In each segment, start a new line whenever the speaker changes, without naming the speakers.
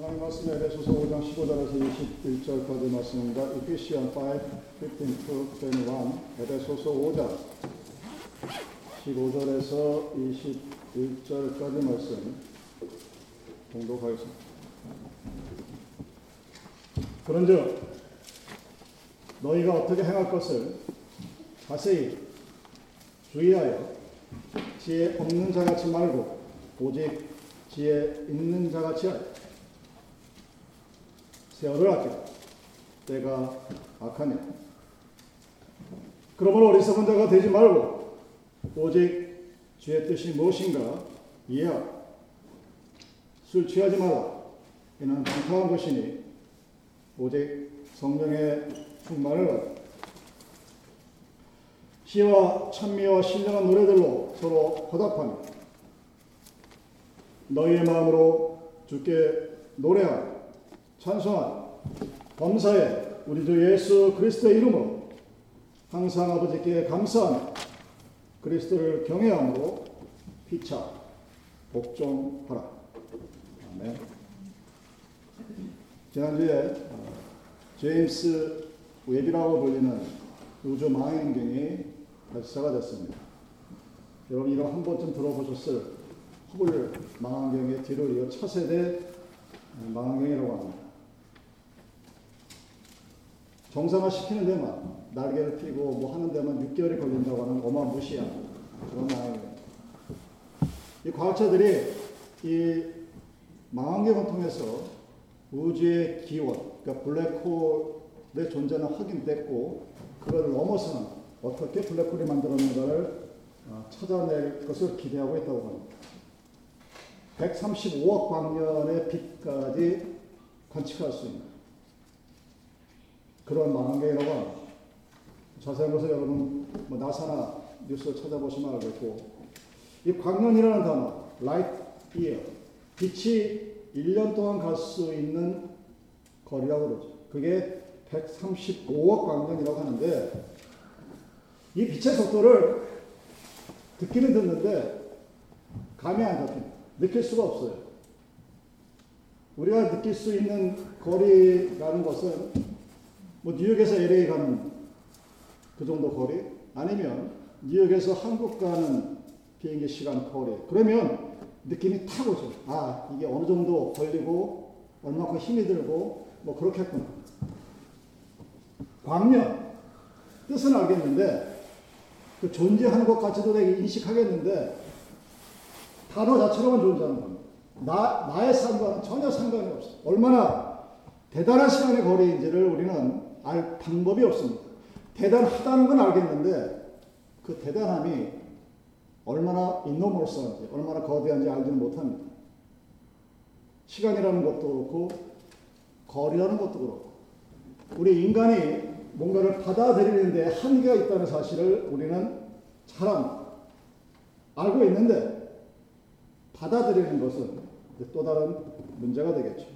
하나님 말씀 에베소서 5장 15절에서 21절까지 말씀입니다. Ephesians 5, 15 to 21, 에베소서 5장 15절에서 21절까지 말씀 공독하겠습니다. 그런즉 너희가 어떻게 행할 것을 자세히 주의하여 지혜 없는 자같이 말고 오직 지혜 있는 자같이 하여 세월을 아끼라 때가 악하냐 그러므로 어리석은 자가 되지 말고 오직 주의 뜻이 무엇인가 이해하라 술 취하지 마라. 이는 방탕한 것이니 오직 성령의 충만을 받라 시와 찬미와 신령한 노래들로 서로 화답하며 너희의 마음으로 주께 노래하며 찬송하며 범사에 우리 주 예수 그리스도의 이름으로 항상 아버지께 감사하며 그리스도를 경외함으로 피차 복종하라. 아멘. 지난주에 어, 제임스 웹이라고 불리는 우주 망원경이 발사가 됐습니다. 여러분 이거 한 번쯤 들어보셨을 허블 망원경의 뒤로 이어 차세대 망원경이라고 합니다. 정상화 시키는 데만 날개를 펴고 뭐 하는 데만 6개월이 걸린다고 하는 어마무시한 그런 망원경. 이 과학자들이 이 망원경을 통해서 우주의 기원, 그러니까 블랙홀의 존재는 확인됐고 그걸 넘어서는 어떻게 블랙홀이 만들어낸가를 어, 찾아낼 것을 기대하고 있다고 합니다. 135억 광년의 빛까지 관측할 수 있는 그런 망원경이라고 합니다. 자세한 것을 여러분 뭐 나사나 뉴스 찾아보시면 알겠고 이 광년이라는 단어, light year, 빛이 1년 동안 갈 수 있는 거리라고 그러죠. 그게 135억 광년이라고 하는데 이 빛의 속도를 듣기는 듣는데 감이 안 잡힙니다. 느낄 수가 없어요. 우리가 느낄 수 있는 거리라는 것은 뭐 뉴욕에서 LA 가는 그 정도 거리 아니면 뉴욕에서 한국 가는 비행기 시간 거리 그러면 느낌이 탁 오죠. 아 이게 어느 정도 걸리고 얼마큼 힘이 들고 뭐 그렇겠구나. 광년 뜻은 알겠는데 그 존재하는 것 같이도 되게 인식하겠는데 단어 자체로만 존재하는 겁니다. 나, 나의 삶과는 전혀 상관이 없어요. 얼마나 대단한 시간의 거리인지를 우리는 알 방법이 없습니다. 대단하다는 건 알겠는데 그 대단함이 얼마나 인노멀스한지, 얼마나 거대한지 알지는 못합니다. 시간이라는 것도 그렇고, 거리라는 것도 그렇고, 우리 인간이 뭔가를 받아들이는데 한계가 있다는 사실을 우리는 잘. 알고 있는데, 받아들이는 것은 또 다른 문제가 되겠죠.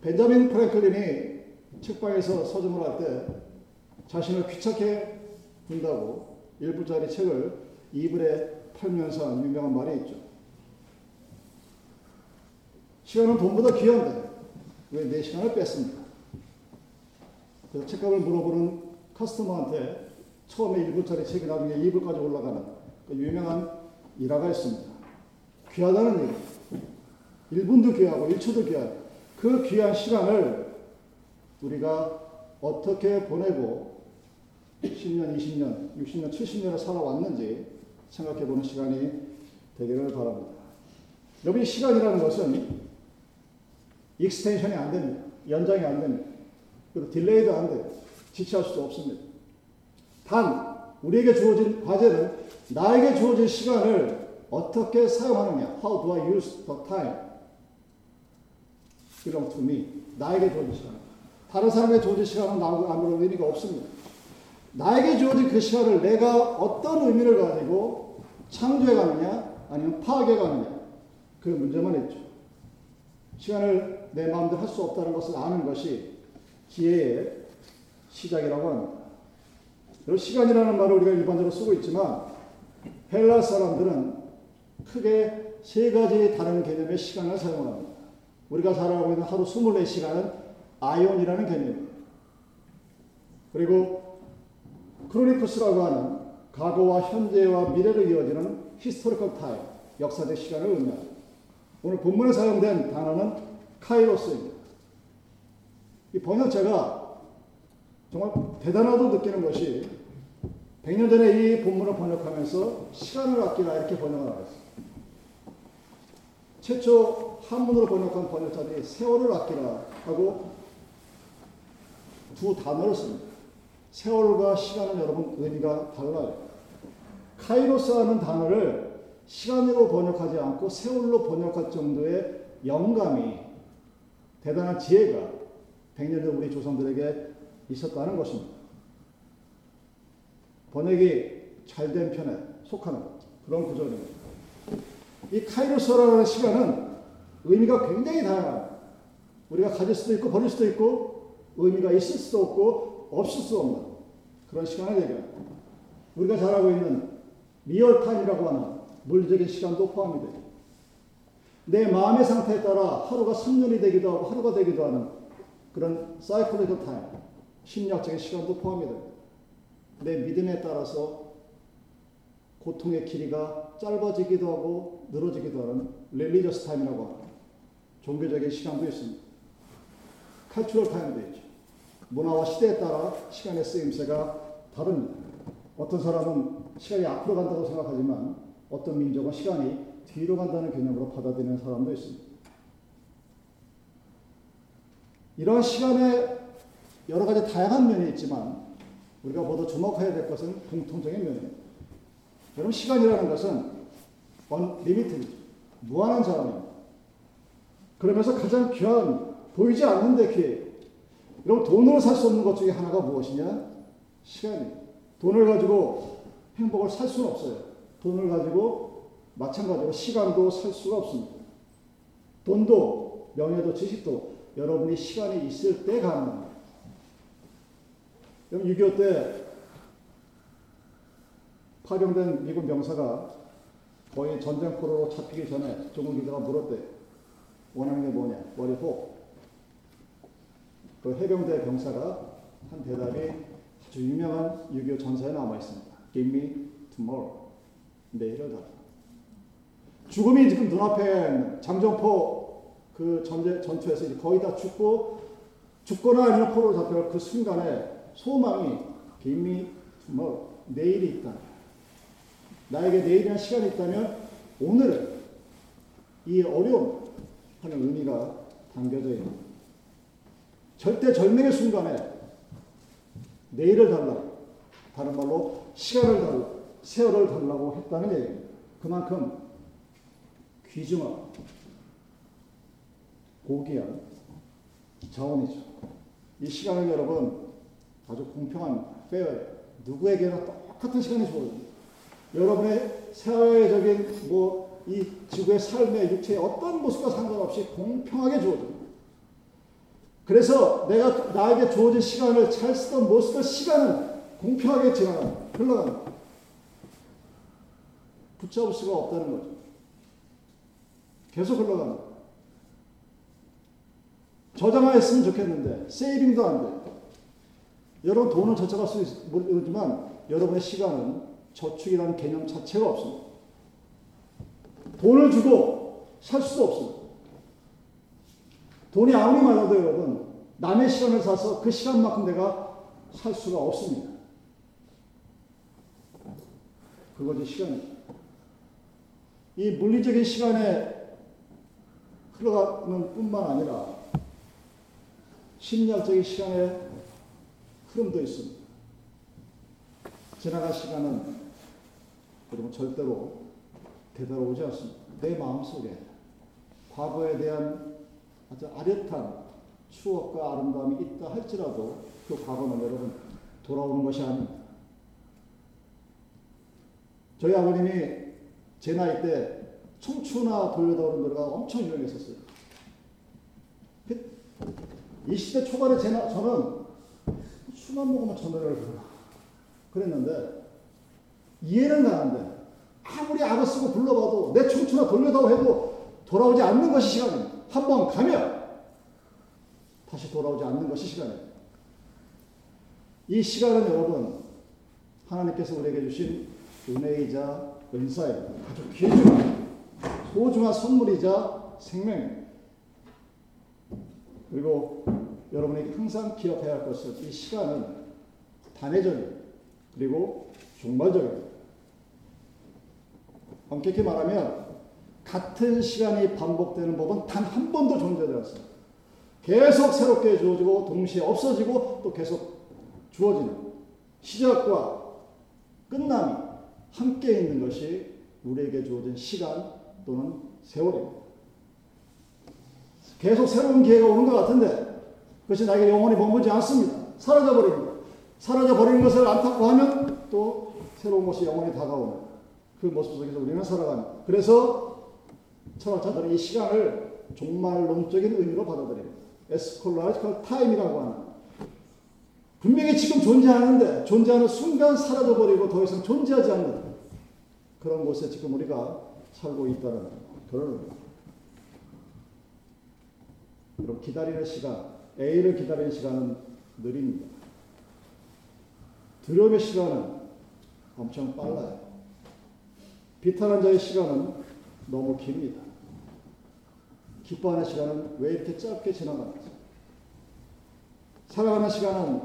벤자민 프랭클린이 책방에서 서점을 할 때 자신을 귀찮게 군다고 일부짜리 책을 이불에 팔면서 한 유명한 말이 있죠. 시간은 돈보다 귀한데 왜 내 시간을 뺐습니까? 그래서 책값을 물어보는 커스터머한테 처음에 1불짜리 책이 나중에 2불까지 올라가는 그 유명한 일화가 있습니다. 귀하다는 얘기. 1분도 귀하고 1초도 귀하고 그 귀한 시간을 우리가 어떻게 보내고 10년, 20년, 60년, 70년을 살아왔는지 생각해 보는 시간이 되기를 바랍니다. 여기 시간이라는 것은 extension이 안 됩니다. 연장이 안 됩니다. 그리고 딜레이도 안 돼요. 지체할 수도 없습니다. 단, 우리에게 주어진 과제는 나에게 주어진 시간을 어떻게 사용하느냐. How do I use the time? belong to me. 나에게 주어진 시간. 다른 사람에게 주어진 시간은 아무런 의미가 없습니다. 나에게 주어진 그 시간을 내가 어떤 의미를 가지고 창조해 가느냐, 아니면 파악해 가느냐. 그 문제만 있죠. 시간을 내 마음대로 할 수 없다는 것을 아는 것이 기회의 시작이라고 합니다. 시간이라는 말을 우리가 일반적으로 쓰고 있지만 헬라 사람들은 크게 세 가지 다른 개념의 시간을 사용합니다. 우리가 잘 알고 있는 하루 24시간은 아이온이라는 개념입니다. 그리고 크로니쿠스라고 하는 과거와 현재와 미래를 이어지는 historical time, 역사적 시간을 의미합니다. 오늘 본문에 사용된 단어는 카이로스입니다. 이 번역자가 정말 대단하다고 느끼는 것이 100년 전에 이 본문을 번역하면서 시간을 아끼라 이렇게 번역을 하였어요. 최초 한문으로 번역한 번역자들이 세월을 아끼라 하고 두 단어를 씁니다. 세월과 시간은 여러분 의미가 달라요. 카이로스라는 단어를 시간으로 번역하지 않고 세월로 번역할 정도의 영감이 대단한 지혜가 100년 전 우리 조상들에게 있었다는 것입니다. 번역이 잘 된 편에 속하는 그런 구조입니다. 이 카이로스라는 시간은 의미가 굉장히 다양합니다. 우리가 가질 수도 있고 버릴 수도 있고 의미가 있을 수도 없고 없을 수 없는 그런 시간을 얘기합니다. 우리가 잘 알고 있는 real time이라고 하는 물리적인 시간도 포함이 돼요. 내 마음의 상태에 따라 하루가 3년이 되기도 하고 하루가 되기도 하는 그런 cyclical time, 심리학적인 시간도 포함이 됩니다. 내 믿음에 따라서 고통의 길이가 짧아지기도 하고 늘어지기도 하는 religious time이라고 합니다. 종교적인 시간도 있습니다. 칼츄럴 타임도 있죠. 문화와 시대에 따라 시간의 쓰임새가 다릅니다. 어떤 사람은 시간이 앞으로 간다고 생각하지만 어떤 민족은 시간이 뒤로 간다는 개념으로 받아들이는 사람도 있습니다. 이러한 시간에 여러 가지 다양한 면이 있지만 우리가 모두 주목해야 될 것은 공통적인 면입니다. 여러분 시간이라는 것은 limit 무한한 자원입니다. 그러면서 가장 귀한 보이지 않는데 귀해. 여러분 돈으로 살 수 없는 것 중에 하나가 무엇이냐? 시간입니다. 돈을 가지고 행복을 살 수는 없어요. 돈을 가지고 마찬가지로 시간도 살 수가 없습니다. 돈도 명예도 지식도 여러분이 시간이 있을 때 가능합니다. 여러분 6.25 때 파병된 미군 병사가 거의 전쟁 포로로 잡히기 전에 조국 기자가 물었대. 원하는 게 뭐냐? 머 그 해병대 병사가 한 대답이 아주 유명한 6.25 전사에 남아 있습니다. Give me tomorrow. 내일을 달라. 죽음이 지금 눈앞에 장정포 그 전제, 전투에서 거의 다 죽고 죽거나 아니면 포로 잡혀갈 그 순간에 소망이 Give me tomorrow. 내일이 있다. 나에게 내일이라는 시간이 있다면 오늘은 이 어려움 하는 의미가 담겨져 있는 절대 절명의 순간에 내일을 달라고 다른 말로 시간을 달라고 세월을 달라고 했다는 얘기입니다. 그만큼 귀중한 고귀한 자원이죠. 이 시간은 여러분 아주 공평한 페어예요. 누구에게나 똑같은 시간이 주어집니다. 여러분의 사회적인 뭐 이 지구의 삶의 육체의 어떤 모습과 상관없이 공평하게 주어집니다. 그래서 내가 나에게 주어진 시간을 잘 쓰던 못 쓰던 시간은 공평하게 지나가는 흘러가는 붙잡을 수가 없다는 거죠. 계속 흘러가는 저장하였으면 좋겠는데 세이빙도 안 돼. 여러분 돈은 저축할 수 있지만 여러분의 시간은 저축이라는 개념 자체가 없습니다. 돈을 주고 살 수도 없습니다. 돈이 아무리 많아도 여러분 남의 시간을 사서 그 시간만큼 내가 살 수가 없습니다. 그것이 시간입니다. 이 물리적인 시간에 흘러가는 뿐만 아니라 심리학적인 시간의 흐름도 있습니다. 지나간 시간은 여러분 절대로 되돌아오지 않습니다. 내 마음속에 과거에 대한 아주 아련한 추억과 아름다움이 있다 할지라도 그 과거는 여러분 돌아오는 것이 아닙니다. 저희 아버님이 제 나이 때 청춘아 돌려다 오는 노래가 엄청 유명했었어요. 20대 초반에 제 나, 저는 술만 먹으면 저 노래를 부르나 그랬는데 이해는 가는데 아무리 악을 쓰고 불러봐도 내 청춘아 돌려다오 해도 돌아오지 않는 것이 시간입니다. 한 번 가면 다시 돌아오지 않는 것이 시간입니다. 이 시간은 여러분 하나님께서 우리에게 주신 은혜이자 은사입니다. 아주 귀중한 소중한 선물이자 생명입니다. 그리고 여러분에게 항상 기억해야 할 것은 이 시간은 단회적이고 그리고 종말적입니다. 엄격히 말하면 같은 시간이 반복되는 법은 단 한 번도 존재되었습니다. 계속 새롭게 주어지고 동시에 없어지고 또 계속 주어지는 시작과 끝남이 함께 있는 것이 우리에게 주어진 시간 또는 세월입니다. 계속 새로운 기회가 오는 것 같은데 그것이 나에게 영원히 머물지 않습니다. 사라져 버립니다. 사라져 버리는 것을 안타까워하면 또 새로운 것이 영원히 다가오는 그 모습 속에서 우리는 살아갑니다. 그래서 철학자들은 이 시간을 종말론적인 의미로 받아들입니다. eschatological time이라고 하는 분명히 지금 존재하는데 존재하는 순간 사라져 버리고 더 이상 존재하지 않는 그런 곳에 지금 우리가 살고 있다는 그런. 그럼 기다리는 시간, A를 기다리는 시간은 느립니다. 두려움의 시간은 엄청 빨라요. 비탄한 자의 시간은 너무 깁니다. 기뻐하는 시간은 왜 이렇게 짧게 지나가는지. 살아가는 시간은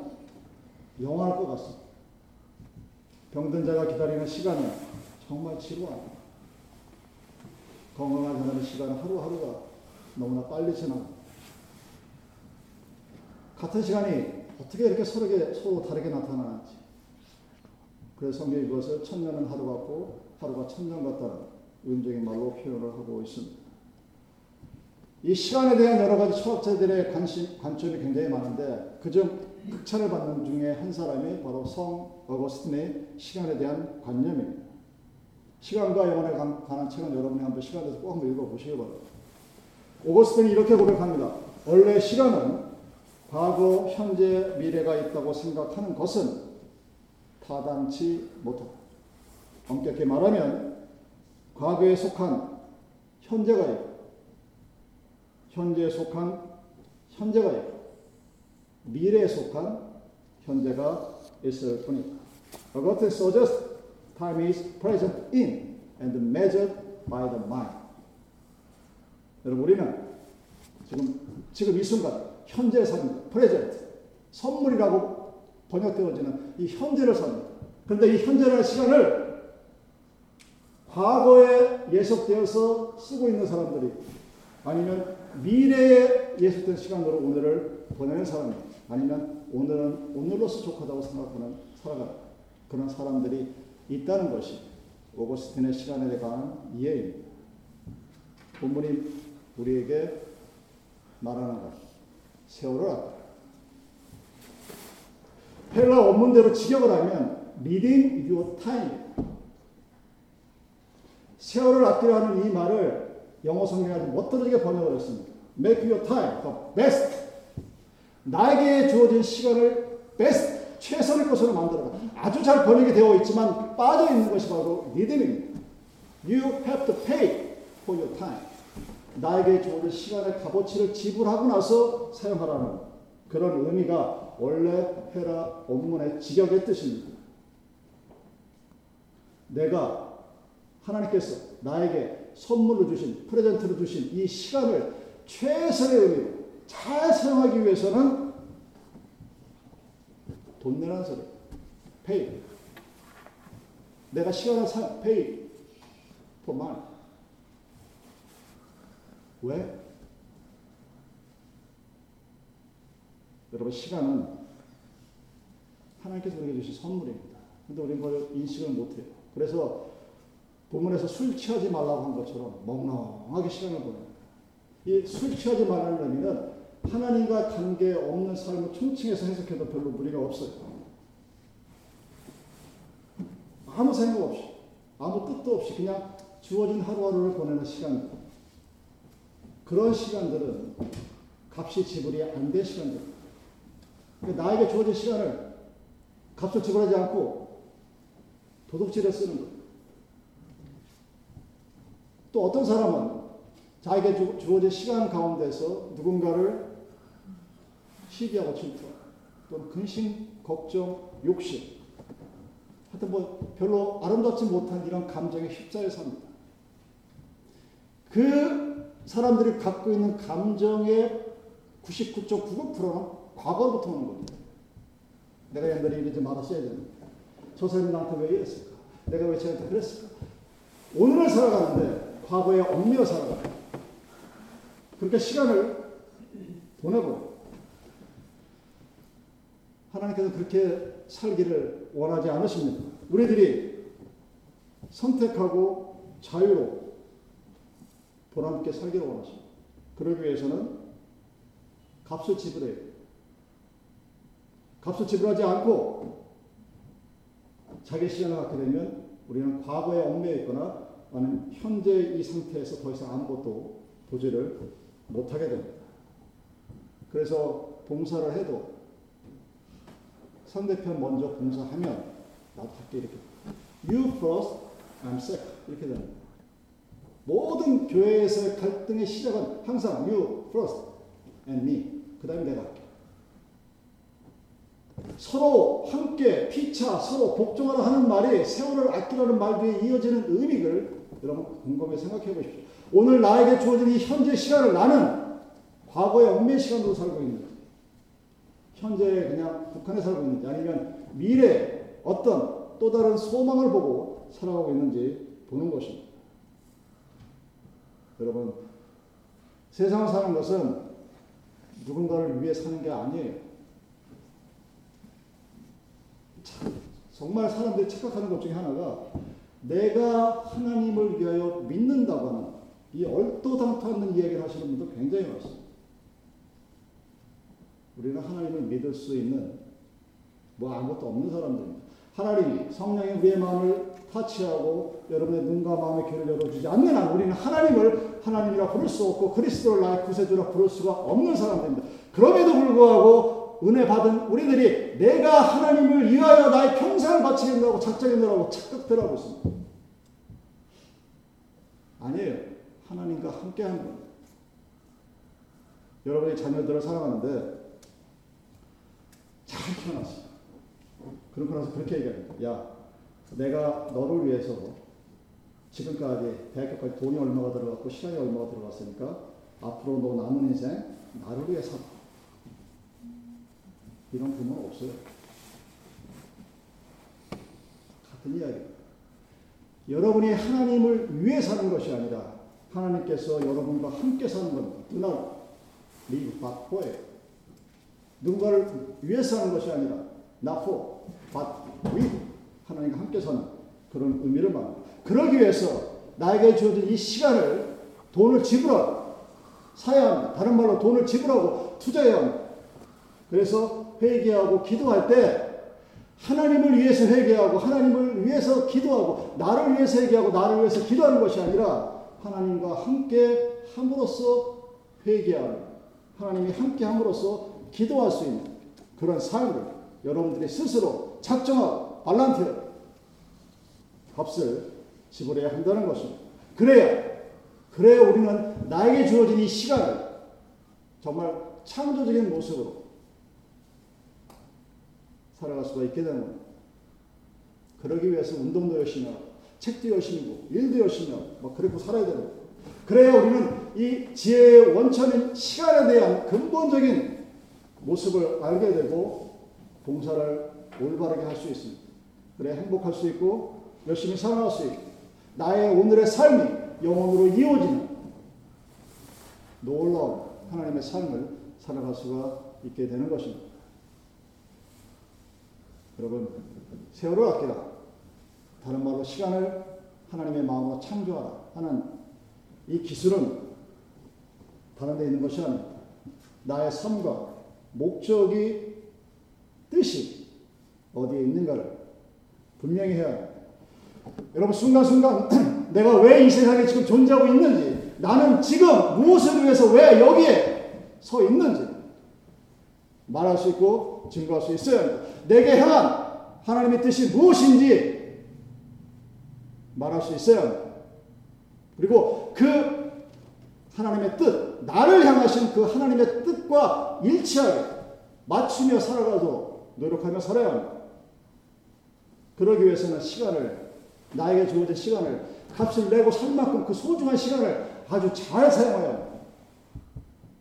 영원할 것 같습니다. 병든 자가 기다리는 시간은 정말 지루합니다. 건강하지 않은 시간은 하루하루가 너무나 빨리 지나갑니다. 같은 시간이 어떻게 이렇게 서로게, 서로 다르게 나타나는지. 그래서 성경이 그것을 천년은 하루 같고 하루가 천년 같다는 의적인 말로 표현을 하고 있습니다. 이 시간에 대한 여러 가지 철학자들의 관심, 관점이 굉장히 많은데 그중 극찬을 받는 중에 한 사람이 바로 성 어거스틴의 시간에 대한 관념입니다. 시간과 영혼에 관한 책은 여러분이 한번 시간 내서 꼭 한번 읽어보시기 바랍니다. 오거스틴이 이렇게 고백합니다. 원래 시간은 과거, 현재, 미래가 있다고 생각하는 것은 타당치 못하다. 엄격히 말하면 과거에 속한 현재가 있고 현재에 속한 현재가 있고 미래에 속한 현재가 있을 뿐이다. Augustine suggests time is present in and measured by the mind. 여러분 우리는 지금 지금 이 순간 현재 삽니다. present 선물이라고 번역되어지는 이 현재를 삽니다. 그런데 이 현재라는 시간을 과거에 예속되어서 쓰고 있는 사람들이 아니면 미래에 예속된 시간으로 오늘을 보내는 사람이 아니면 오늘은 오늘로서 족하다고 생각하는 살아가는 그런 사람들이 있다는 것이 오거스틴의 시간에 관한 이해입니다. 본문이 우리에게 말하는 것. 세월을 아까. 헬라 원문대로 직역을 하면 reading your time. 세월을 아끼라는 이 말을 영어 성경에 멋들어지게 번역을 했습니다. Make your time the best. 나에게 주어진 시간을 best, 최선의 것으로 만들어라. 아주 잘 번역이 되어 있지만 빠져 있는 것이 바로 리듬입니다. You have to pay for your time. 나에게 주어진 시간의 값어치를 지불하고 나서 사용하라는 그런 의미가 원래 헤라 원문의 직역의 뜻입니다. 내가 하나님께서 나에게 선물로 주신 프레젠트로 주신 이 시간을 최선의 의미로 잘 사용하기 위해서는 돈 내라는 소리. pay. 내가 시간을 사, for money. 왜? 여러분, 시간은 하나님께서 우리에게 주신 선물입니다. 근데 우리는 그걸 인식을 못해요. 그래서 본문에서 술 취하지 말라고 한 것처럼 멍멍하게 시간을 보내요. 이술 취하지 말라는 의미는 하나님과 관계 없는 삶을 총칭해서 해석해도 별로 무리가 없어요. 아무 생각 없이, 아무 뜻도 없이 그냥 주어진 하루하루를 보내는 시간. 그런 시간들은 값이 지불이 안된 시간들. 그러니까 나에게 주어진 시간을 값을 지불하지 않고 도둑질에 쓰는 거예요. 또 어떤 사람은 자에게 주어진 시간 가운데서 누군가를 시기하고 질투 또는 근심, 걱정, 욕심 하여튼 뭐 별로 아름답지 못한 이런 감정에 휩싸여 삽니다. 그 사람들이 갖고 있는 감정의 99.99%는 과거로부터 오는 겁니다. 내가 옛날에 이러지 말았어야 되는데 저 사람이 나한테 왜 이랬을까? 내가 왜 쟤한테 그랬을까? 오늘을 살아가는데 과거에 얽매여 살아가 그렇게 시간을 보내고 하나님께서 그렇게 살기를 원하지 않으십니다. 우리들이 선택하고 자유로 보람있게 살기를 원하십니다. 그러기 위해서는 값을 지불해야 돼요. 값을 지불하지 않고 자기 시간을 갖게 되면 우리는 과거에 얽매여 있거나 아니면 현재 이 상태에서 더 이상 아무것도 보지를 못하게 됩니다. 그래서 봉사를 해도 상대편 먼저 봉사하면 나도 할게 이렇게 You first, I'm second 이렇게 됩니다. 모든 교회에서의 갈등의 시작은 항상 You first and me 그 다음에 내가 할게. 서로 함께 피차 서로 복종하라 하는 말이 세월을 아끼라는 말 뒤에 이어지는 의미를 여러분 곰곰이 생각해 보십시오. 오늘 나에게 주어진 이 현재 시간을 나는 과거의 얽매 시간으로 살고 있는지 현재 그냥 북한에 살고 있는지 아니면 미래 어떤 또 다른 소망을 보고 살아가고 있는지 보는 것입니다. 여러분 세상을 사는 것은 누군가를 위해 사는 게 아니에요. 정말 사람들이 착각하는 것 중에 하나가 내가 하나님을 위하여 믿는다고 하는 이 얼토당토 않는 이야기를 하시는 분도 굉장히 많습니다. 우리는 하나님을 믿을 수 있는 뭐 아무것도 없는 사람들입니다. 하나님이 성령이 우리의 마음을 타치하고 여러분의 눈과 마음의 귀를 열어주지 않는 한 우리는 하나님을 하나님이라 부를 수 없고 그리스도를 나의 구세주라 부를 수가 없는 사람들입니다. 그럼에도 불구하고 은혜 받은 우리들이 내가 하나님을 위하여 나의 평생을 바치겠다고 작정했다고 착각들하고 있습니다. 아니에요. 하나님과 함께 하는 겁니다. 여러분의 자녀들을 사랑하는데 잘 키워놨어요. 그러고 나서 그렇게 얘기합니다. 야, 내가 너를 위해서 지금까지 대학교까지 돈이 얼마가 들어갔고 시간이 얼마가 들어갔으니까 앞으로 너 남은 인생 나를 위해 살아. 이런 부모는 없어요. 같은 이야기입니다. 여러분이 하나님을 위해 사는 것이 아니라 하나님께서 여러분과 함께 사는 겁니다. 그날 리브 받고예요. 누군가를 위해 사는 것이 아니라 나포 받위 하나님과 함께 사는 그런 의미를 말합니다. 그러기 위해서 나에게 주어진 이 시간을 돈을 지불하고 사야 합니다. 다른 말로 돈을 지불하고 투자해야 합니다. 그래서 회개하고 기도할 때 하나님을 위해서 회개하고 하나님을 위해서 기도하고 나를 위해서 회개하고 나를 위해서 기도하는 것이 아니라 하나님과 함께 함으로써 회개하는 하나님이 함께 함으로써 기도할 수 있는 그런 삶을 여러분들이 스스로 작정하고 발란트 값을 지불해야 한다는 것입니다. 그래야 그래야 우리는 나에게 주어진 이 시간을 정말 창조적인 모습으로 살아갈 수가 있게 되는 겁니다. 그러기 위해서 운동도 열심히 하고, 책도 열심히 보고, 일도 열심히 하고, 막 그렇게 살아야 되는 거예요. 그래야 우리는 이 지혜의 원천인 시간에 대한 근본적인 모습을 알게 되고, 봉사를 올바르게 할 수 있습니다. 그래 행복할 수 있고, 열심히 살아갈 수 있고, 나의 오늘의 삶이 영원으로 이어지는 놀라운 하나님의 삶을 살아갈 수가 있게 되는 것입니다. 여러분, 세월을 아끼라. 다른 말로 시간을 하나님의 마음으로 창조하라 하는 이 기술은 다른 데 있는 것이 아닙니다. 나의 삶과 목적이 뜻이 어디에 있는가를 분명히 해야 합니다. 여러분 순간순간 내가 왜 이 세상에 지금 존재하고 있는지 나는 지금 무엇을 위해서 왜 여기에 서 있는지 말할 수 있고 증거할 수 있어야 합니다. 내게 향한 하나님의 뜻이 무엇인지 말할 수 있어야 합니다. 그리고 그 하나님의 뜻, 나를 향하신 그 하나님의 뜻과 일치하게 맞추며 살아가도록 노력하며 살아야 합니다. 그러기 위해서는 시간을, 나에게 주어진 시간을 값을 내고 살 만큼 그 소중한 시간을 아주 잘 사용해야 합니다.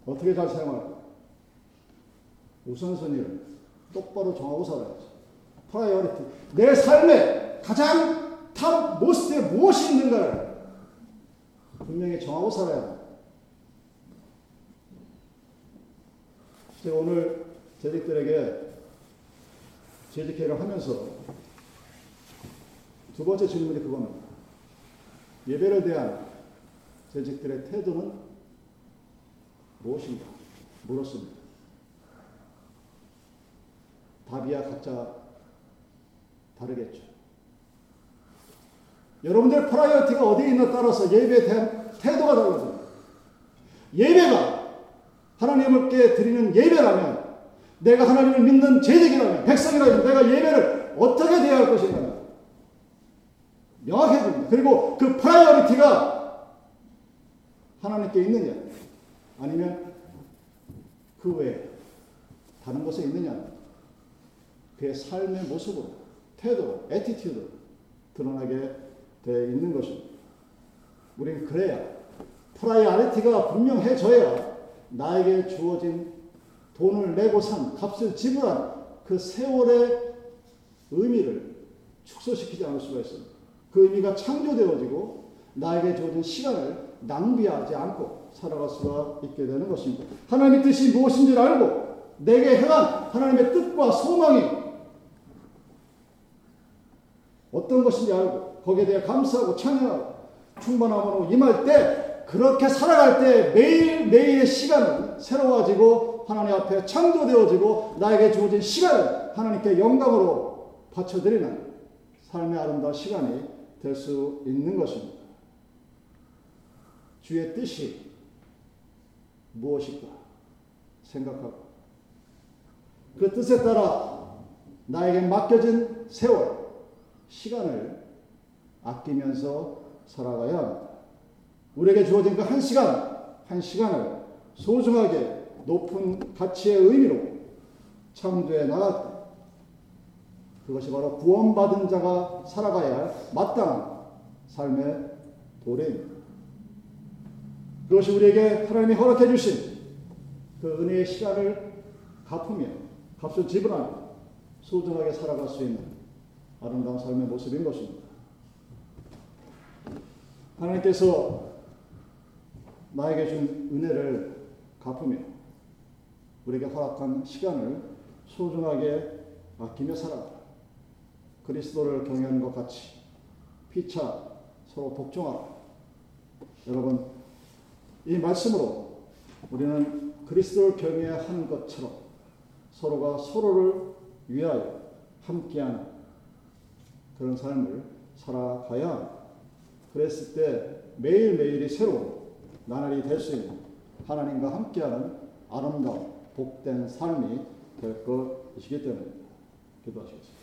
어떻게 잘 사용할까? 우선순위를 똑바로 정하고 살아야죠. Priority. 내 삶에 가장 topmost에 무엇이 있는가를 분명히 정하고 살아야 합니다. 제가 오늘 제직들에게 제직회를 하면서 두 번째 질문이 그겁니다. 예배를 대한 제직들의 태도는 무엇인가? 물었습니다. 답이야 각자 다르겠죠. 여러분들 priority가 어디에 있나 따라서 예배에 대한 태도가 달라집니다. 예배가 하나님께 드리는 예배라면 내가 하나님을 믿는 제직이라면 백성이라면 내가 예배를 어떻게 대할 것인가 명확해집니다. 그리고 그 priority가 하나님께 있느냐 아니면 그 외에 다른 곳에 있느냐 그의 삶의 모습으로 태도, attitude 드러나게 되어 있는 것입니다. 우리는 그래야 priority가 분명해져야 나에게 주어진 돈을 내고 산 값을 지불한 그 세월의 의미를 축소시키지 않을 수가 있습니다. 그 의미가 창조되어지고 나에게 주어진 시간을 낭비하지 않고 살아갈 수가 있게 되는 것입니다. 하나님의 뜻이 무엇인지를 알고 내게 행한 하나님의 뜻과 소망이 어떤 것인지 알고 거기에 대해 감사하고 찬양하고 충만함으로 임할 때 그렇게 살아갈 때 매일매일의 시간은 새로워지고 하나님 앞에 창조되어지고 나에게 주어진 시간을 하나님께 영광으로 바쳐드리는 삶의 아름다운 시간이 될 수 있는 것입니다. 주의 뜻이 무엇일까 생각하고 그 뜻에 따라 나에게 맡겨진 세월, 시간을 아끼면서 살아가야. 우리에게 주어진 그 한 시간, 한 시간을 소중하게 높은 가치의 의미로 창조해 때 그것이 바로 구원받은 자가 살아가야 할 마땅한 삶의 도래입니다. 그것이 우리에게 하나님이 허락해 주신 그 은혜의 시간을 갚으며 값을 지불하며 소중하게 살아갈 수 있는 아름다운 삶의 모습인 것입니다. 하나님께서 나에게 준 은혜를 갚으며 우리에게 허락한 시간을 소중하게 아끼며 살아가 그리스도를 경외하는 것 같이 피차 서로 복종하라. 여러분 이 말씀으로 우리는 그리스도를 경외하는 것처럼 서로가 서로를 위하여 함께하는 그런 삶을 살아가야. 그랬을 때 매일매일이 새로운 나날이 될 수 있는 하나님과 함께하는 아름다운 복된 삶이 될 것이기 때문입니다. 기도하시겠습니다.